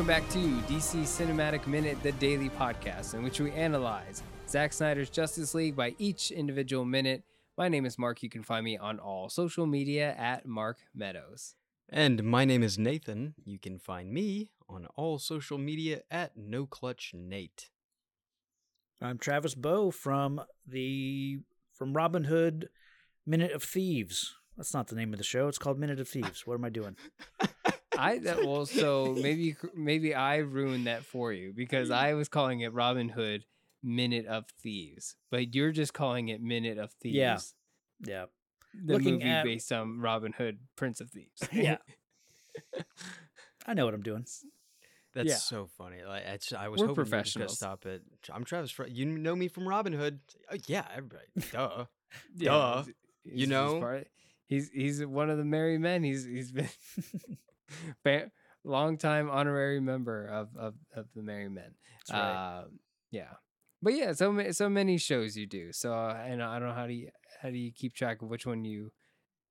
Welcome back to DC Cinematic Minute, the daily podcast in which we analyze Zack Snyder's Justice League by each individual minute. My name is Mark. You can find me on all social media at Mark Meadows. And my name is Nathan. You can find me on all social media at No Clutch Nate. I'm Travis Bow from the from Robin Hood Minute of Thieves. That's not the name of the show. It's called Minute of Thieves. What am I doing? I that well, so maybe maybe I ruined that for you because mm. I was calling it Robin Hood Minute of Thieves, but you're just calling it Minute of Thieves. Yeah. Yeah. the Looking movie at- based on Robin Hood, Prince of Thieves. Yeah. I know what I'm doing. That's Yeah. so funny. Like it's, I was We're hoping you were just gonna professionals. stop it. I'm Travis. Fr- You know me from Robin Hood. Oh, yeah, everybody. Duh. Yeah, Duh. he's- You he's- know? he's he's one of the merry men. He's he's been fa- longtime honorary member of of, of the merry men. Right. Um, yeah, but yeah, so ma- so many shows you do. So uh, and I don't know how do you how do you keep track of which one you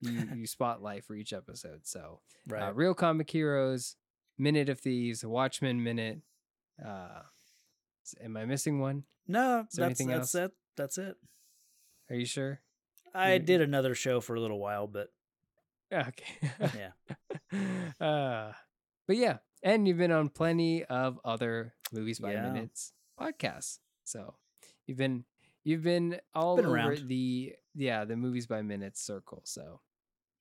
you you spotlight for each episode. So right. uh, real comic heroes, minute of thieves, Watchmen minute. Uh, am I missing one? no, that's anything that's else? it. That's it. Are you sure? I You- did another show for a little while, but Okay. yeah. uh, but yeah, and you've been on plenty of other movies by Yeah. minutes podcasts. So you've been you've been all Been over around. the yeah the movies by minutes circle. So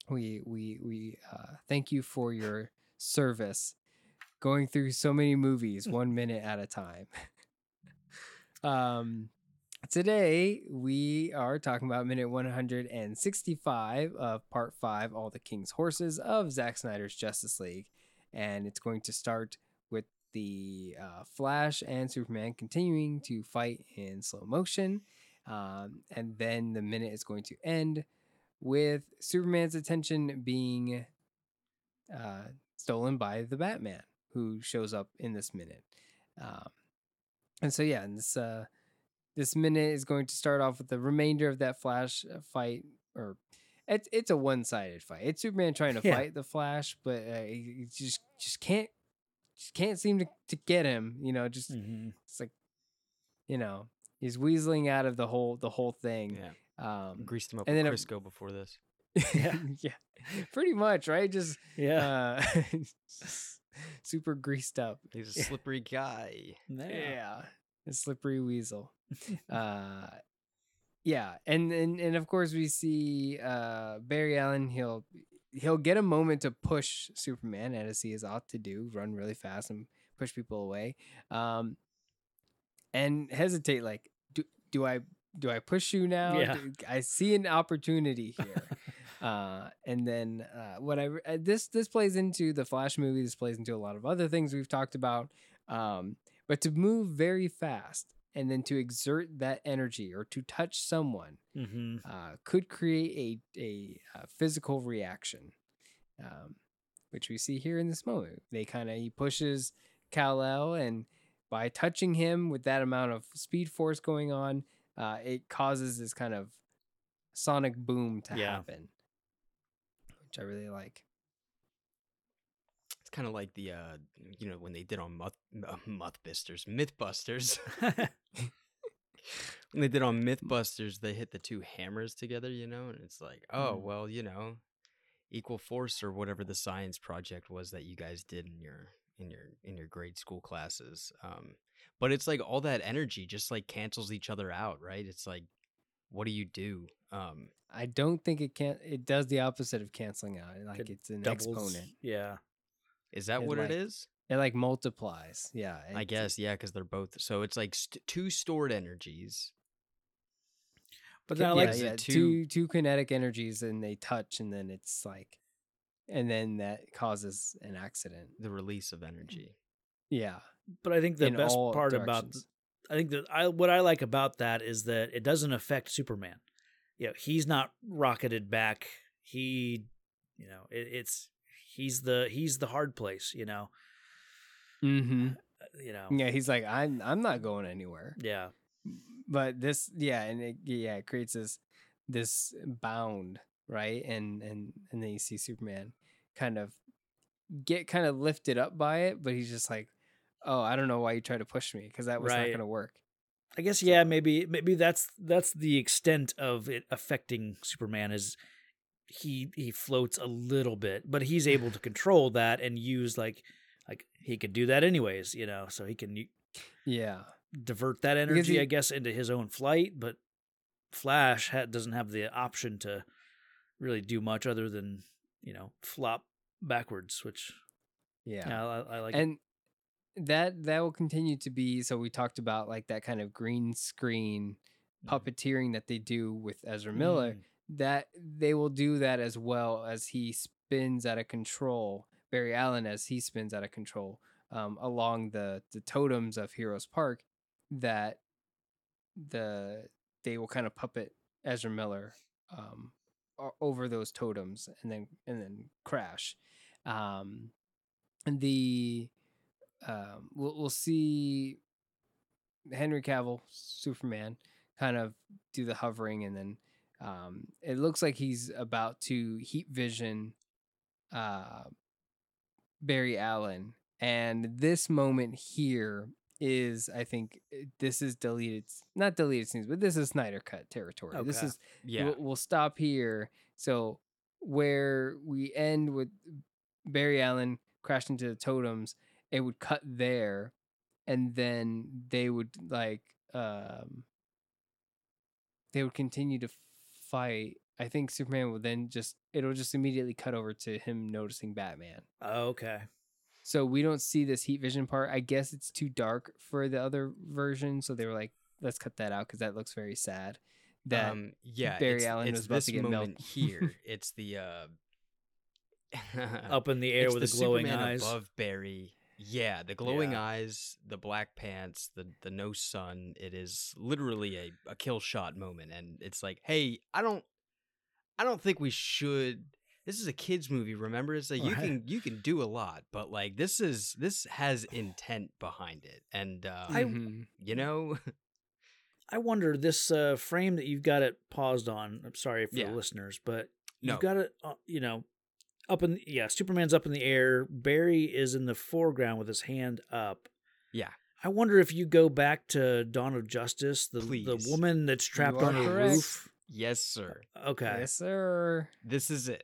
we we we uh, thank you for your service, going through so many movies one minute at a time. um. Today we are talking about minute 165 of part five, All the King's Horses of Zack Snyder's Justice League, and it's going to start with the uh, Flash and Superman continuing to fight in slow motion, um, and then the minute is going to end with Superman's attention being uh, stolen by the Batman, who shows up in this minute. Um, and so yeah, and this uh, this minute is going to start off with the remainder of that Flash uh, fight, or it's it's a one sided fight. It's Superman trying to Yeah. fight the Flash, but uh, he just just can't just can't seem to, to get him. You know, just Mhm. it's like you know he's weaseling out of the whole the whole thing. Yeah. Um, Greased him up And with then a- Crisco before this. Yeah. yeah, pretty much right. Just yeah. uh, super greased up. He's a slippery guy. Yeah. A slippery weasel. uh yeah, and, and and of course we see uh Barry Allen he'll he'll get a moment to push Superman as he is ought to do, run really fast and push people away. Um and hesitate like do do I do I push you now? Yeah. Do- I see an opportunity here. uh and then uh what I uh, this this plays into the Flash movie, this plays into a lot of other things we've talked about. Um but to move very fast and then to exert that energy or to touch someone hmm uh, could create a, a, uh physical reaction, um, which we see here in this moment. They kind of he pushes Kal El, and by touching him with that amount of speed force going on, uh, it causes this kind of sonic boom to Yeah. happen, which I really like. It's kind of like the, uh, you know, when they did on Muth, uh, Muthbusters, Mythbusters. when they did on Mythbusters, they hit the two hammers together, you know, and it's like, oh, Mm. well, you know, equal force or whatever the science project was that you guys did in your in your in your grade school classes. Um, but it's like all that energy just like cancels each other out, right? It's like, what do you do? Um, I don't think it can. It does the opposite of canceling out. Like It it's an Doubles. exponent. Yeah. Is that It, what like, it is? It like multiplies. Yeah, I guess, yeah, because they're both. So it's like st- two stored energies. But Ki- then I yeah, like is yeah, two- two two kinetic energies and they touch and then it's like and then that causes an accident. the release of energy. Yeah. but I think the in best all part about. I think that I what I like about that is that it doesn't affect Superman. You know, he's not rocketed back. He, you know, it, it's he's the he's the hard place. You know, Mm-hmm. Uh, you know, Yeah, he's like, I'm I'm not going anywhere. yeah, But this yeah, and it yeah, it creates this this bound, right? And and and then you see Superman kind of get kind of lifted up by it, but he's just like, "Oh, I don't know why you try to push me because that was not going to work." I guess yeah, maybe maybe that's that's the extent of it affecting Superman is he he floats a little bit, but he's able to control that and use like like he could do that anyways, you know, so he can Yeah, divert that energy, he- I guess, into his own flight. But Flash ha- doesn't have the option to really do much other than you know flop backwards, which yeah, I, I like. and that that will continue to be. So we talked about like that kind of green screen puppeteering that they do with Ezra Miller. Mm. That they will do that as well as he spins out of control. Barry Allen as he spins out of control um, along the the totems of Heroes Park. That the they will kind of puppet Ezra Miller um, over those totems and then and then crash. Um, and the um, we'll we'll see Henry Cavill Superman kind of do the hovering and then um, it looks like he's about to heat vision uh, Barry Allen. And this moment here is, I think, eh, this is deleted, not deleted scenes, but this is Snyder Cut territory. This is, Yeah. we'll, we'll stop here. So, where we end with Barry Allen crashed into the totems, it would cut there. And then they would like, um, they would continue to fight. I think Superman will then just it'll just immediately cut over to him noticing Batman. okay, So we don't see this heat vision part. I guess it's too dark for the other version, so they were like, let's cut that out because that looks very sad. That um, yeah, Barry it's, Allen it's was about to get melted. here. It's the uh, up in the air it's with the the glowing Superman eyes. above Barry. Yeah, the glowing Yeah. eyes, the black pants, the the no sun. It is literally a, a kill shot moment, and it's like, hey, I don't, I don't think we should. This is a kids movie. Remember, it's like you Right. can you can do a lot, but like this is this has intent behind it, and um, I- Mhm. you know, I wonder this uh, frame that you've got it paused on. I'm sorry for Yeah. the listeners, but No. you've got it, uh, you know, up in yeah. Superman's up in the air. Barry is in the foreground with his hand up. yeah, I wonder if you go back to Dawn of Justice, the the woman that's trapped on a roof. yes, sir. Uh, okay, yes, sir. This is it.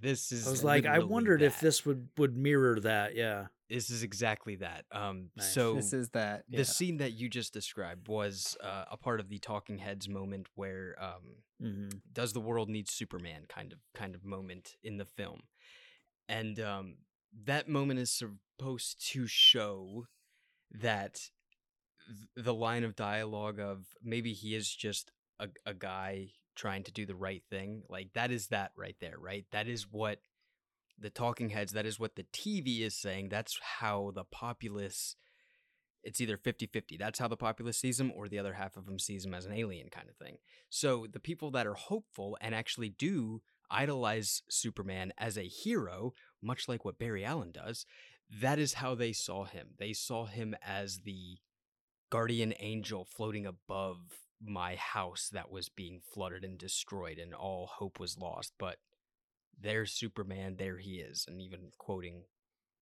This is. I was like, I wondered if this would would mirror that. Yeah, This is exactly that. Um, Nice. so This is that. the scene that you just described was uh, a part of the Talking Heads moment where um, hmm does the world need Superman kind of kind of moment in the film, and um, that moment is supposed to show that th- the line of dialogue of maybe he is just a, a guy trying to do the right thing like that is that right there right that is what the talking heads that is what the tv is saying that's how the populace it's either 50-50 that's how the populace sees him or the other half of them sees him as an alien kind of thing. So the people that are hopeful and actually do idolize superman as a hero much like what barry allen does that is how they saw him. They saw him as the guardian angel floating above my house that was being flooded and destroyed and all hope was lost but there's superman there he is and even quoting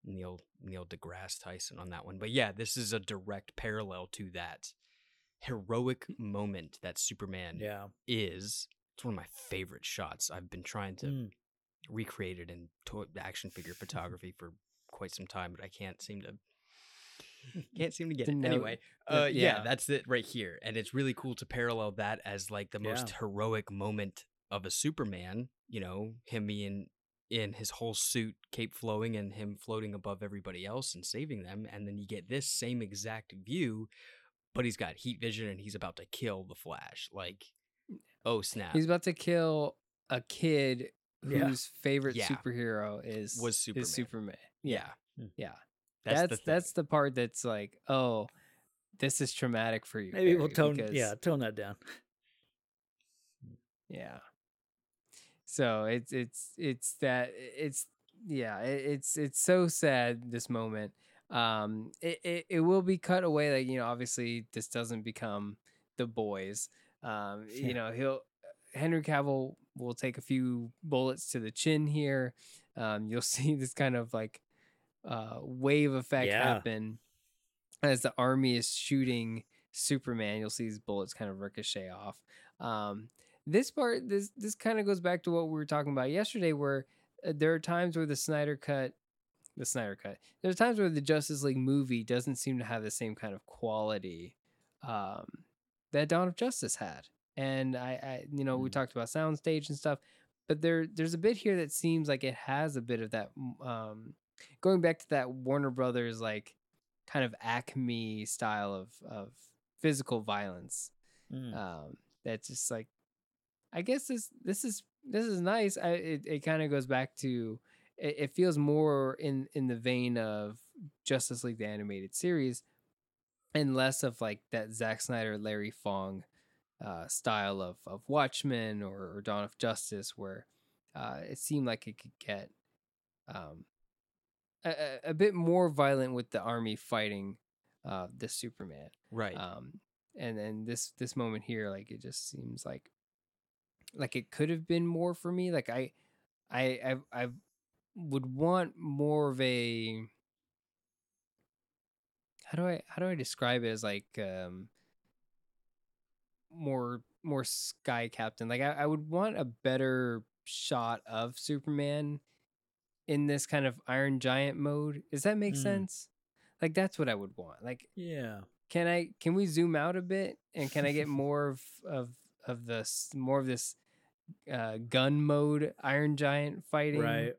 neil neil degrasse tyson on that one but yeah this is a direct parallel to that heroic moment that superman yeah. is it's one of my favorite shots i've been trying to Mm. recreate it in to- action figure photography for quite some time but i can't seem to can't seem to get it anyway Yeah, uh yeah. yeah. that's it right here and it's really cool to parallel that as like the most Yeah. heroic moment of a superman you know him being in his whole suit cape flowing and him floating above everybody else and saving them and then you get this same exact view but he's got heat vision and he's about to kill the flash like oh snap He's about to kill a kid Yeah. whose favorite Yeah. superhero is Was Superman. Is Superman. yeah hmm. Yeah. that's That's the that's, the part that's like, oh, this is traumatic for you. Maybe we'll tone because- yeah tone that down. Yeah. So it's it's it's that it's yeah it's it's so sad this moment. Um, it, it it will be cut away like you know obviously this doesn't become the boys. Um, Yeah. you know he'll Henry Cavill will take a few bullets to the chin here. Um, you'll see this kind of like uh, wave effect Yeah. happen as the army is shooting Superman. You'll see these bullets kind of ricochet off. Um, this part, this this kind of goes back to what we were talking about yesterday, where uh, there are times where the Snyder cut, the Snyder cut, there's times where the Justice League movie doesn't seem to have the same kind of quality um, that Dawn of Justice had. And I, I you know, we Mm. talked about soundstage and stuff, but there there's a bit here that seems like it has a bit of that um, going back to that Warner Brothers like kind of Acme style of of physical violence. Mm. Um, that's just like, I guess this this is this is nice. I it, it kind of goes back to it, it feels more in in the vein of Justice League the animated series, and less of like that Zack Snyder Larry Fong uh, style of of Watchmen or, or Dawn of Justice, where uh, it seemed like it could get um, a, a- bit more violent with the army fighting uh, the Superman. Right. Um, and then this this moment here, like it just seems like like it could have been more for me. Like I I I, I would want more of a how do I how do I describe it as like um more more sky captain like I, I would want a better shot of superman in this kind of iron giant mode does that make Mm. sense like that's what i would want like yeah. can i can we zoom out a bit and can i get more of of of this more of this uh gun mode iron giant fighting Right.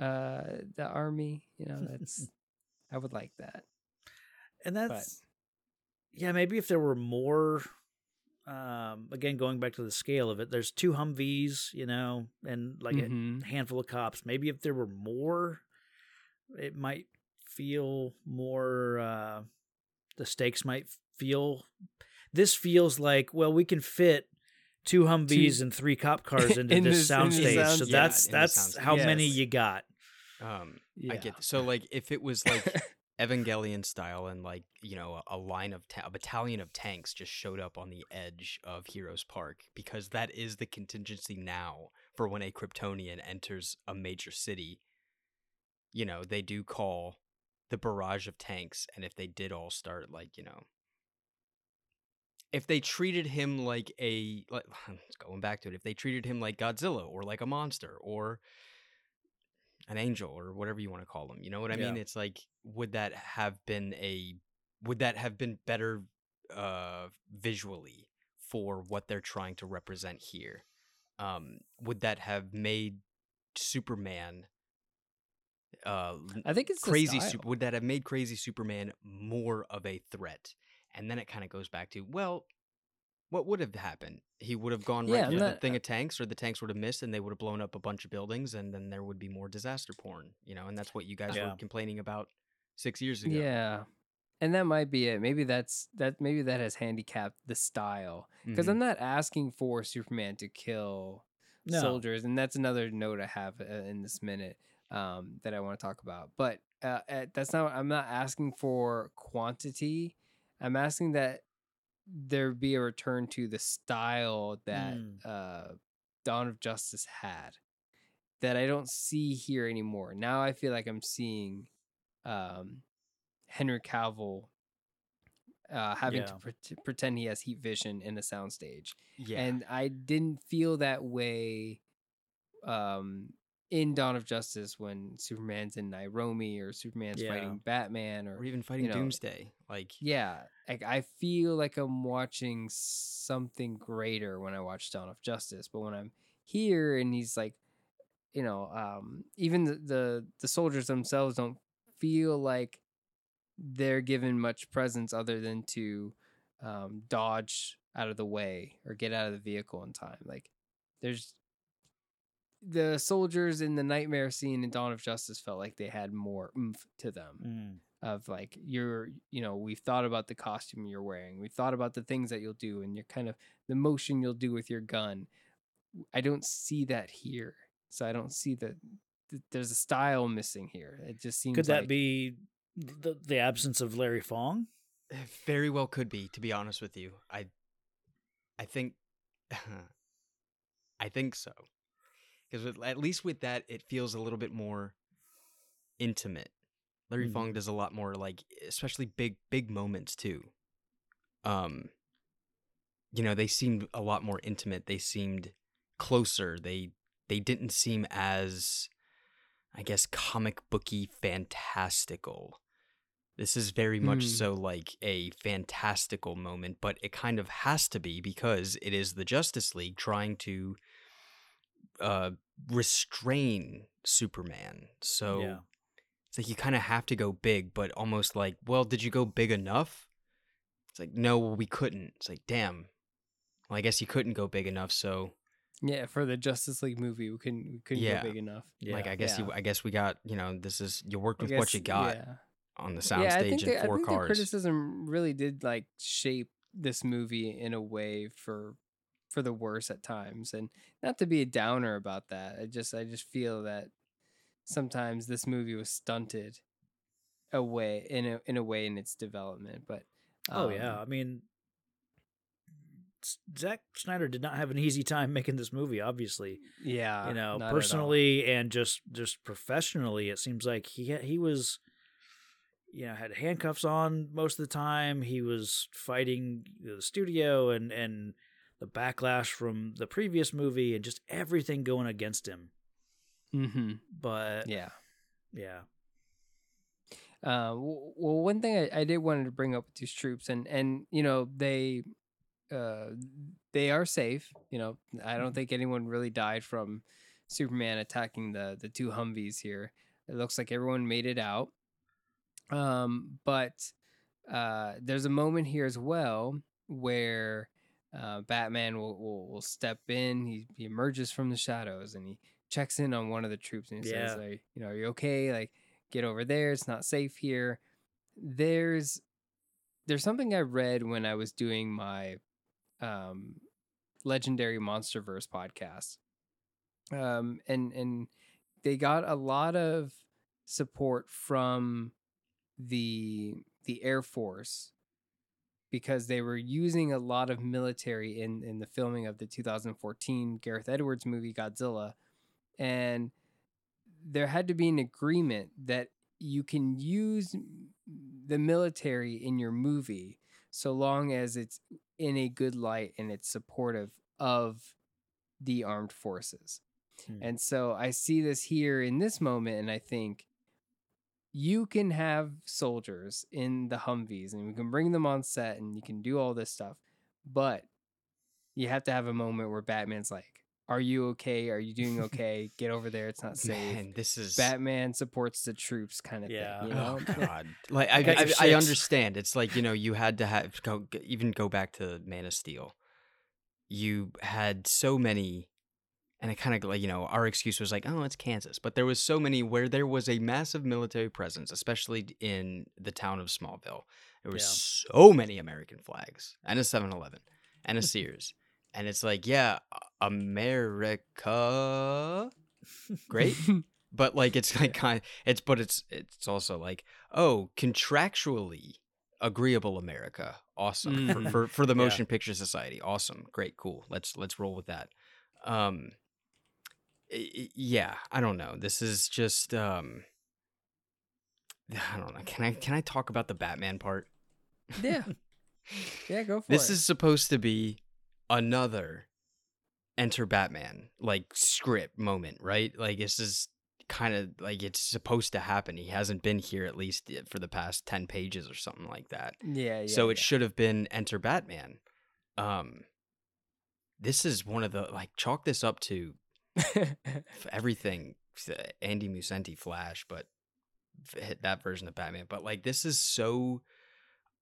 uh the army you know that's i would like that And that's yeah, maybe if there were more um again going back to the scale of it, there's two Humvees, you know, and like Mhm. a handful of cops. Maybe if there were more, it might feel more uh the stakes might feel this feels like, well, we can fit two Humvees and three cop cars into In this this- in soundstage. sound- so that's in the that's soundstage. how many you got. Um, yeah I get th- so like if it was like Evangelion style and like you know a, a line of ta- a battalion of tanks just showed up on the edge of Heroes Park because that is the contingency now for when a Kryptonian enters a major city. You know they do call the barrage of tanks, and if they did all start like you know. If they treated him like a like going back to it, if they treated him like Godzilla or like a monster or an angel or whatever you want to call them. You know what I mean? It's like would that have been a would that have been better uh visually for what they're trying to represent here? Um would that have made Superman uh i think it's crazy super would that have made crazy Superman more of a threat? And then it kind of goes back to, well, what would have happened? He would have gone right Yeah, I'm the thing of tanks, or the tanks would have missed, and they would have blown up a bunch of buildings, and then there would be more disaster porn. You know, and that's what you guys Yeah. were complaining about six years ago. Yeah. And that might be it. Maybe that's that maybe that has handicapped the style. Because Mhm. I'm not asking for Superman to kill No. soldiers, and that's another note I have uh, in this minute um, that I want to talk about. But uh, uh, that's not. I'm not asking for quantity. I'm asking that there be a return to the style that Mm. uh, Dawn of Justice had, that I don't see here anymore. Now I feel like I'm seeing um, Henry Cavill. Uh, having Yeah. to pre- pretend he has heat vision in a soundstage, yeah, and I didn't feel that way um in Dawn of Justice when Superman's in Nairobi or Superman's Yeah. fighting Batman or or even fighting know, Doomsday. Like, yeah, like I feel like I'm watching something greater when I watch Dawn of Justice, but when I'm here and he's like, you know, um, even the, the the soldiers themselves don't feel like they're given much presence other than to um, dodge out of the way or get out of the vehicle in time. Like there's the soldiers in the nightmare scene in Dawn of Justice felt like they had more oomph to them Mm. of like you're you know we've thought about the costume you're wearing we've thought about the things that you'll do and you're kind of the motion you'll do with your gun i don't see that here so i don't see that th- there's a style missing here it just seems Could that like- be the the absence of Larry Fong? It very well could be to be honest with you i i think i think so because at least with that it feels a little bit more intimate Larry Mhm. Fong does a lot more like especially big big moments too. Um you know, they seemed a lot more intimate. They seemed closer. They they didn't seem as I guess comic booky fantastical. This is very much Hmm. so like a fantastical moment, but it kind of has to be because it is the Justice League trying to uh restrain Superman. So yeah. it's like you kind of have to go big, but almost like, well, did you go big enough? It's like, no, we couldn't. It's like, damn. Well, I guess you couldn't go big enough, so Yeah, for the Justice League movie, we couldn't we couldn't Yeah. go big enough. Yeah. like I guess Yeah. you I guess we got, you know, this is you worked I with what you got Yeah. on the yeah, I soundstage think, in the, I four think the cars. criticism really did like shape this movie in a way for for the worse at times, and not to be a downer about that. I just I just feel that sometimes this movie was stunted away in a in a way in its development. But Oh yeah, um, I mean, Zack Snyder did not have an easy time making this movie. Obviously, yeah, you know, not at all. personally and just just professionally, it seems like he he was, you know, had handcuffs on most of the time. He was fighting the studio and and the backlash from the previous movie and just everything going against him. Mhm. But yeah. yeah, Uh, well, one thing I, I did wanted to bring up with these troops, and and you know they, uh, they are safe. You know, I don't think anyone really died from Superman attacking the the two Humvees here. It looks like everyone made it out. Um, but uh, there's a moment here as well where uh, Batman will, will will step in. He he emerges from the shadows and he checks in on one of the troops and he says, Yeah. like, you know, are you okay? Like, get over there. It's not safe here. There's there's something I read when I was doing my um, legendary MonsterVerse podcast, um, and and they got a lot of support from the the Air Force because they were using a lot of military in in the filming of the 2014 Gareth Edwards movie Godzilla and there had to be an agreement that you can use the military in your movie so long as it's in a good light and it's supportive of the armed forces. Hmm. And so I see this here in this moment and I think you can have soldiers in the Humvees and we can bring them on set and you can do all this stuff. But you have to have a moment where Batman's like, Are you okay? Are you doing okay? Get over there. It's not safe. Man, this is Batman supports the troops kind of Yeah. thing. You oh, know? Oh God! Like I, got I, I understand. It's like you know you had to have go even go back to Man of Steel. You had so many, and it kind of like you know our excuse was like, oh, it's Kansas, but there was so many where there was a massive military presence, especially in the town of Smallville. There were Yeah. so many American flags and a 7-Eleven and a Sears, and it's like, yeah, America, great but like it's like kind it's but it's it's also like oh contractually agreeable america awesome for, for for the Yeah. motion picture society awesome great cool let's let's roll with that um yeah i don't know this is just um i don't know can i can i talk about the batman part? Yeah. Yeah, go for this is supposed to be another enter batman like script moment right? Like this is kind of like it's supposed to happen he hasn't been here at least eh, for the past 10 pages or something like that. Yeah, yeah. so it should have been enter batman. Um this is one of the like chalk this up to everything uh, Andy Muschietti Flash, but hit that version of Batman. But like this is so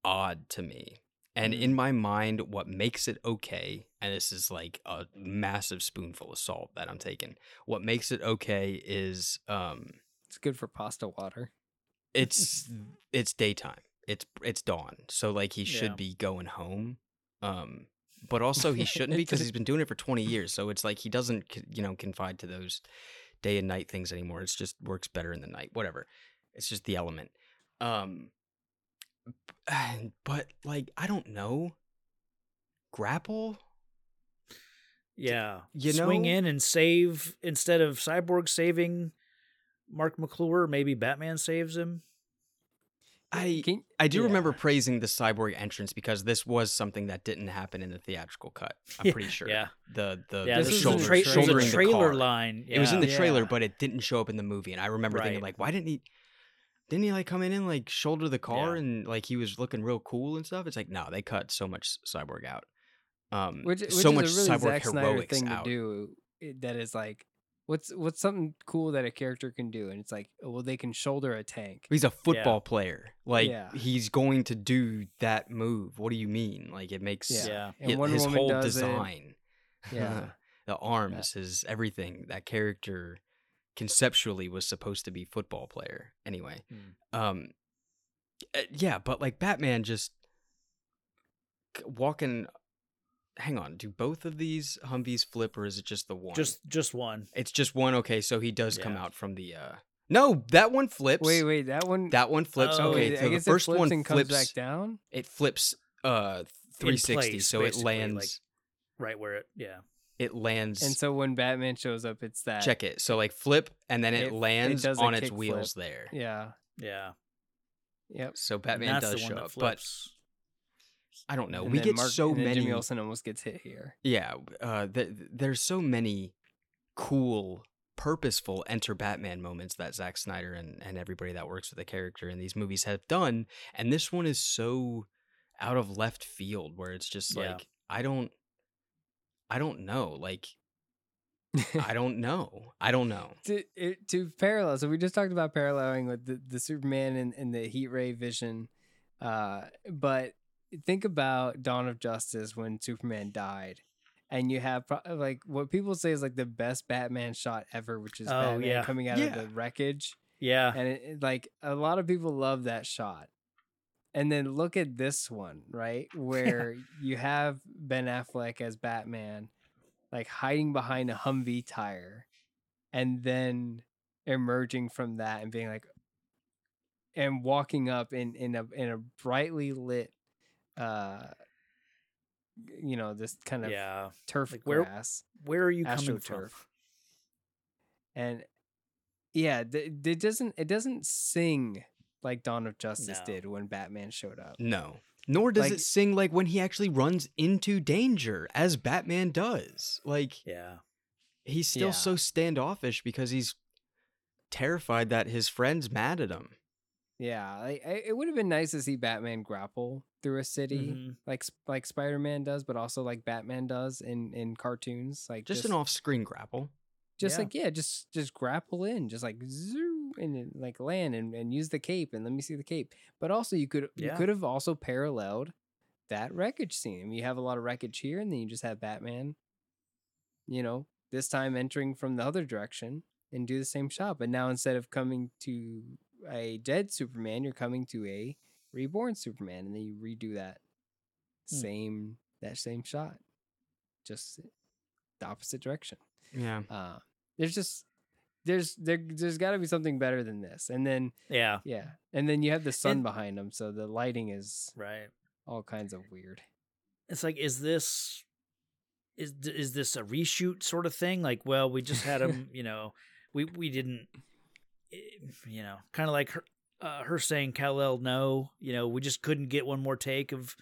odd to me. And in my mind, what makes it okay, and this is like a massive spoonful of salt that I'm taking. What makes it okay is um it's good for pasta water. it's it's daytime. It's it's dawn. So like he should Yeah. be going home. Um but also he shouldn't be because he's been doing it for 20 years. So it's like he doesn't you know confide to those day and night things anymore. It's just works better in the night. Whatever. It's just the element. Um but like I don't know. Grapple? Yeah. You know? Swing in and save instead of Cyborg saving Marc McClure, maybe Batman saves him. I Can- I do remember praising the cyborg entrance because this was something that didn't happen in the theatrical cut. I'm pretty sure. Yeah. The the, Yeah, the this this was was in a, the tra- shouldering the trailer car. line. It was in the Yeah. trailer, but it didn't show up in the movie. And I remember thinking like, why didn't he? Didn't he like come in and like shoulder the car Yeah. and like he was looking real cool and stuff? It's like no, they cut so much cyborg out. Um, which, which so is much a really cyborg Zack Snyder heroics thing out. to do. That is like, what's what's something cool that a character can do, and it's like, oh, well, they can shoulder a tank. He's a football player. Like Yeah. he's going to do that move. What do you mean? Like it makes Yeah. Yeah. And his Woman whole does it. design. Yeah. the arms, his everything. That character conceptually was supposed to be football player. Anyway, Hmm. um, uh, yeah, but like Batman just walking. Hang on, do both of these Humvees flip, or is it just the one? Just just one. it's just one. Okay, so he does come out from the. uh No, that one flips. Wait, wait, that one. That one flips. Oh, okay, so I the first it flips one and comes flips. back down. It flips uh 360, place, so it lands. like- Right where it. Yeah. it lands. And so when Batman shows up, it's that. check it. So like flip, and then it, It- it lands does a on its wheels flip. there. Yeah. Yeah. Yep. So Batman does show that up, but flips. I don't know. And we get Mark- so many. Jimmy Olsen almost gets hit here. Yeah, uh, th- th- there's so many cool, purposeful enter Batman moments that Zack Snyder and, and everybody that works with the character in these movies have done, and this one is so out of left field where it's just Yeah. like I don't, I don't know, like I don't know, I don't know. to it, to parallel. So we just talked about paralleling with the, the Superman and, and the heat ray vision. Uh, but think about Dawn of Justice when Superman died. And you have pro- like what people say is like the best Batman shot ever, which is Oh, Batman yeah. coming out Yeah. of the wreckage. Yeah. And it, it- like a lot of people love that shot. And then look at this one, right? Where you have Ben Affleck as Batman, like hiding behind a Humvee tire, and then emerging from that and being like, and walking up in in a in a brightly lit, uh, you know, this kind of Yeah. turf Like, where- grass Where are you coming from? and yeah th- it doesn't it doesn't sing like dawn of justice No. did when batman showed up No. Nor does Like- it sing like when he actually runs into danger, as Batman does. Like Yeah. he's still Yeah. so standoffish because he's terrified that his friend's mad at him. yeah like, it would have been nice to see batman grapple through a city Mhm. like like spider-man does but also like batman does in in cartoons like Just, an off-screen grapple. just Yeah. like yeah just just grapple in just like zoo and like land and, and use the cape and let me see the cape but also you could you could have also paralleled that wreckage scene I mean, you have a lot of wreckage here and then you just have batman you know this time entering from the other direction and do the same shot but now instead of coming to a dead superman you're coming to a reborn superman and then you redo that Hmm. same that same shot just the opposite direction Yeah. uh, there's just there's there there's got to be something better than this and then Yeah. yeah and then you have the sun And- behind them so the lighting is Right. all kinds of weird It's like, is this is is this a reshoot sort of thing? Like, well, we just had him, you know, we we didn't, eh, you know, kind of like her, uh, her saying Kal El no, you know, we just couldn't get one more take of,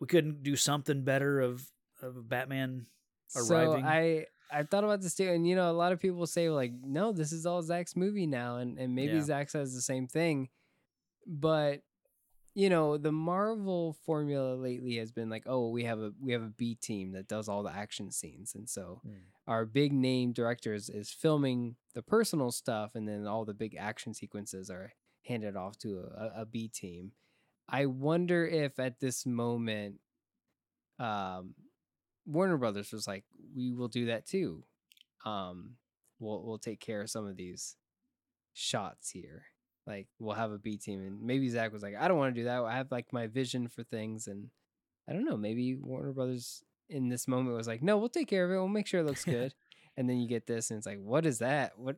we couldn't do something better of of Batman. Arriving. so i i thought about this too and you know a lot of people say like no this is all zach's movie now and and maybe Yeah. zach says the same thing but you know the marvel formula lately has been like oh we have a we have a b team that does all the action scenes and so Hmm. our big name directors is filming the personal stuff and then all the big action sequences are handed off to a, a b team. I wonder if at this moment um warner brothers was like we will do that too. Um we'll we'll take care of some of these shots here. Like we'll have a b team. And maybe zach was like i don't want to do that. I have like my vision for things. And i don't know maybe warner brothers in this moment was like no we'll take care of it. We'll make sure it looks good. And then you get this and it's like what is that? What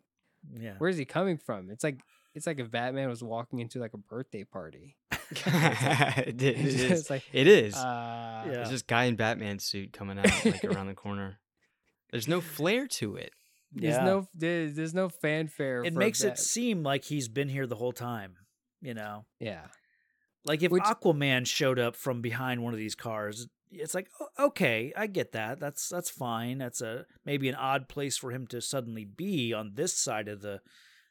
Yeah. where's he coming from? It's like it's like if batman was walking into like a birthday party it, it it's is. Like, it is. uh Yeah. It's just guy in Batman suit coming out like around the corner. There's no flair to it. there's Yeah. no there's, there's no fanfare It for makes Bat- it seem like he's been here the whole time. You know. yeah Like if Which- Aquaman showed up from behind one of these cars, it's like okay, I get that. That's that's fine. That's a maybe an odd place for him to suddenly be on this side of the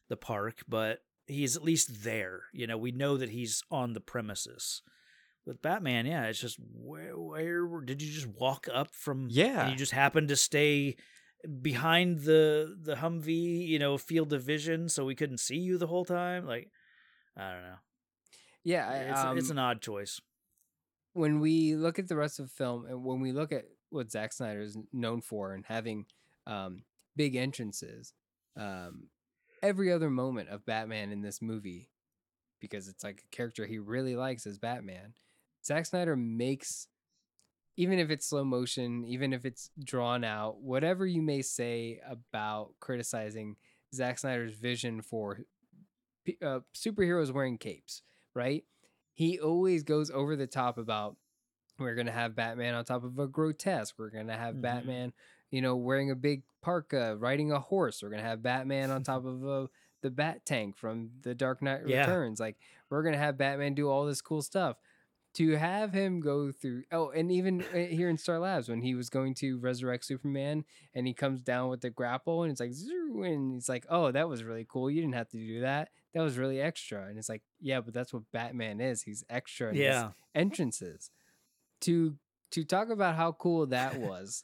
the park, but he's at least there. You know, we know that he's on the premises. With Batman, yeah, it's just where where did you just walk up from? Yeah. and you just happened to stay behind the the Humvee, you know, field of vision, so we couldn't see you the whole time. Like, I don't know. Yeah, I, It's it's um, an odd choice. when we look at the rest of the film and when we look at what Zack Snyder is known for and having um, big entrances, um, every other moment of Batman in this movie, because it's like a character he really likes as Batman, Zack Snyder makes, even if it's slow motion, even if it's drawn out, whatever you may say about criticizing Zack Snyder's vision for uh, superheroes wearing capes, right? He always goes over the top about we're gonna have Batman on top of a grotesque. We're gonna have Mhm. Batman, you know, wearing a big parka, riding a horse. We're gonna have Batman on top of a, the Bat Tank from The Dark Knight Yeah. Returns. Like we're gonna have Batman do all this cool stuff. To have him go through, oh, and even uh, here in Star Labs when he was going to resurrect Superman, and he comes down with the grapple, and it's like, and he's like, oh, that was really cool. You didn't have to do that. That was really extra. And it's like, yeah, but that's what Batman is. He's extra. in his Yeah. entrances to to talk about how cool that was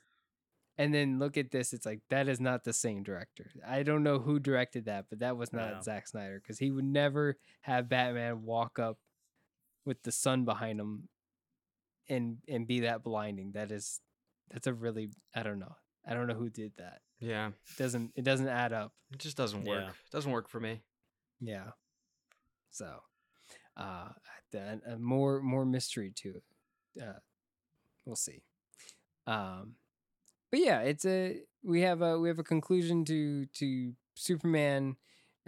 and then look at this it's like that is not the same director i don't know who directed that but that was not No. Zack snyder because he would never have batman walk up with the sun behind him and and be that blinding that is that's a really i don't know i don't know who did that Yeah. it doesn't it doesn't add up It just doesn't work. Yeah. Doesn't work for me. yeah so uh then uh, more more mystery to it uh we'll see um but yeah it's a we have a we have a conclusion to to superman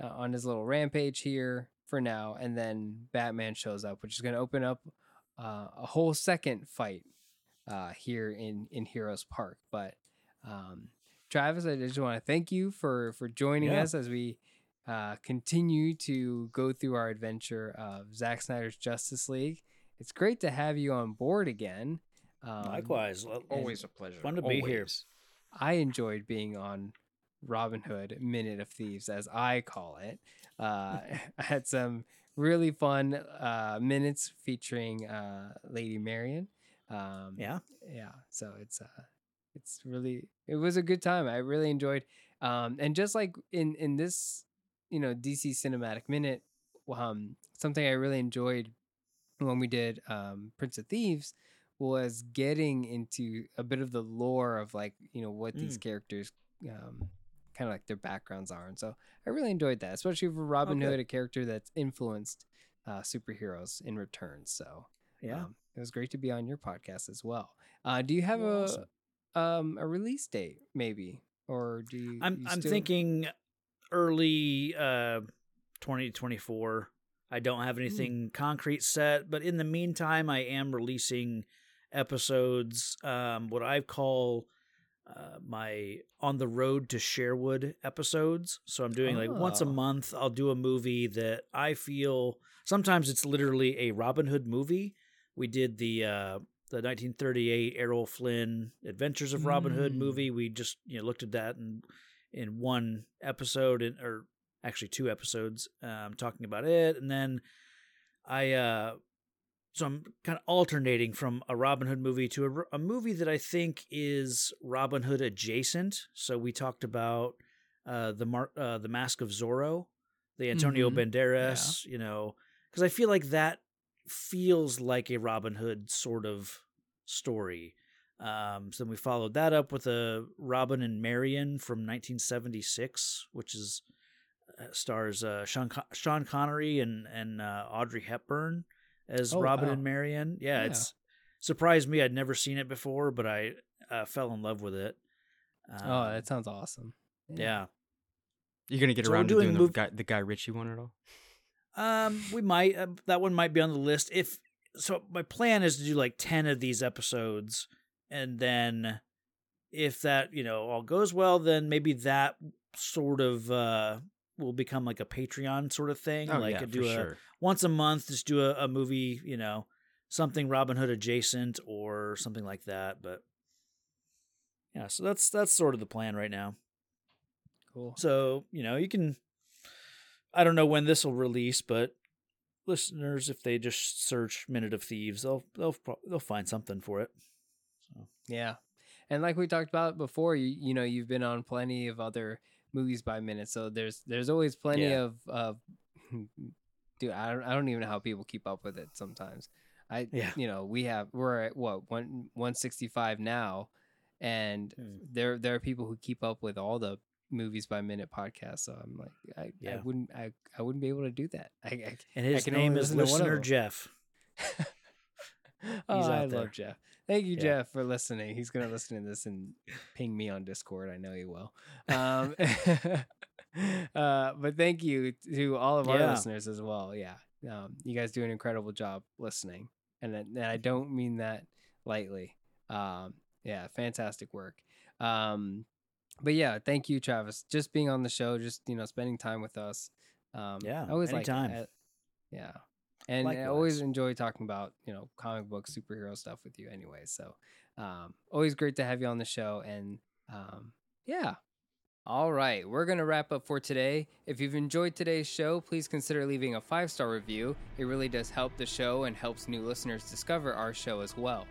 uh, on his little rampage here for now and then batman shows up which is going to open up uh, a whole second fight uh here in in heroes park but um travis i just want to thank you for for joining Yeah. us as we uh, continue to go through our adventure of Zack Snyder's Justice League. It's great to have you on board again. Um, Likewise, Always a pleasure. fun to be here. I enjoyed being on Robin Hood Minute of Thieves, as I call it. Uh, I had some really fun uh, minutes featuring uh, Lady Marian. Um, Yeah, yeah so it's uh it's really it was a good time i really enjoyed um and just like in in this you know dc cinematic minute um something i really enjoyed when we did um prince of thieves was getting into a bit of the lore of like you know what these Mm. characters um kind of like their backgrounds are and so i really enjoyed that especially for robin Okay. hood a character that's influenced uh superheroes in return so yeah. um, it was great to be on your podcast as well. Uh, do you have a awesome. um a release date maybe, or do you? I'm you I'm still- thinking early uh 2024. I don't have anything concrete set, but in the meantime, I am releasing episodes. Um, what I call uh, my on the road to Sherwood episodes. So I'm doing like once a Oh. month. I'll do a movie that I feel sometimes it's literally a Robin Hood movie. We did the uh, the 1938 Errol Flynn Adventures of Robin Hood Mm. movie. We just you know looked at that in in one episode, and or actually two episodes, um, talking about it, and then I uh, so I'm kind of alternating from a Robin Hood movie to a, a movie that I think is Robin Hood adjacent. So we talked about uh, the Mar- uh, the Mask of Zorro, the Antonio Mhm. Banderas, you know, because I feel like that feels like a Robin Hood sort of story. Um, so then we followed that up with a Robin and Marian from 1976, which is uh, stars uh, Sean Con- Sean Connery and and uh, Audrey Hepburn as Oh, Robin wow. and Marian. Yeah, Yeah. it's surprised me. I'd never seen it before, but I uh, fell in love with it. Oh, Um, that sounds awesome. yeah. You're gonna get So around to doing doing the guy, the Guy Ritchie one at all? Um, we might uh, that one might be on the list. If so, my plan is to do like ten of these episodes, and then if that you know all goes well, then maybe that sort of uh will become like a Patreon sort of thing. Oh, like yeah, do a sure. once a month, just do a, a movie, you know, something Robin Hood adjacent or something like that. But yeah, so that's that's sort of the plan right now. Cool. So you know, you can. I don't know when this will release, but listeners, if they just search "Minute of Thieves," they'll they'll they'll find something for it. So Yeah. And like we talked about before, you you know, you've been on plenty of other movies by minute. So there's there's always plenty Yeah. of of dude, I don't I don't even know how people keep up with it sometimes. I Yeah. you know, we have we're at what, one one sixty five now and Hmm. there there are people who keep up with all the movies by minute podcasts. So I'm like I, I wouldn't I, I wouldn't be able to do that. I, I and his name is listen one of Listener. Jeff. oh, He's I there. love Jeff. Thank you, Yeah. Jeff, for listening. He's gonna listen to this and ping me on Discord. I know he will. Um, uh, but thank you to all of our Yeah. listeners as well. Yeah, um, you guys do an incredible job listening, and, I- and I don't mean that lightly. Um, yeah, fantastic work. Um, but yeah, thank you, Travis, just being on the show, just you know, spending time with us. Um, Yeah, I always anytime. like it. Yeah, and I always enjoy talking about you know comic book superhero stuff with you anyway. So um, always great to have you on the show, and um, yeah. All right, we're going to wrap up for today. If you've enjoyed today's show, please consider leaving a five star review. It really does help the show and helps new listeners discover our show as well.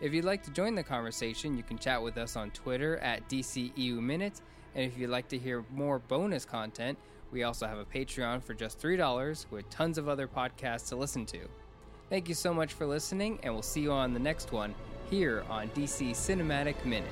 If you'd like to join the conversation, you can chat with us on Twitter at DCEU Minute. And if you'd like to hear more bonus content, we also have a Patreon for just $3 with tons of other podcasts to listen to. Thank you so much for listening, and we'll see you on the next one here on DC Cinematic Minute.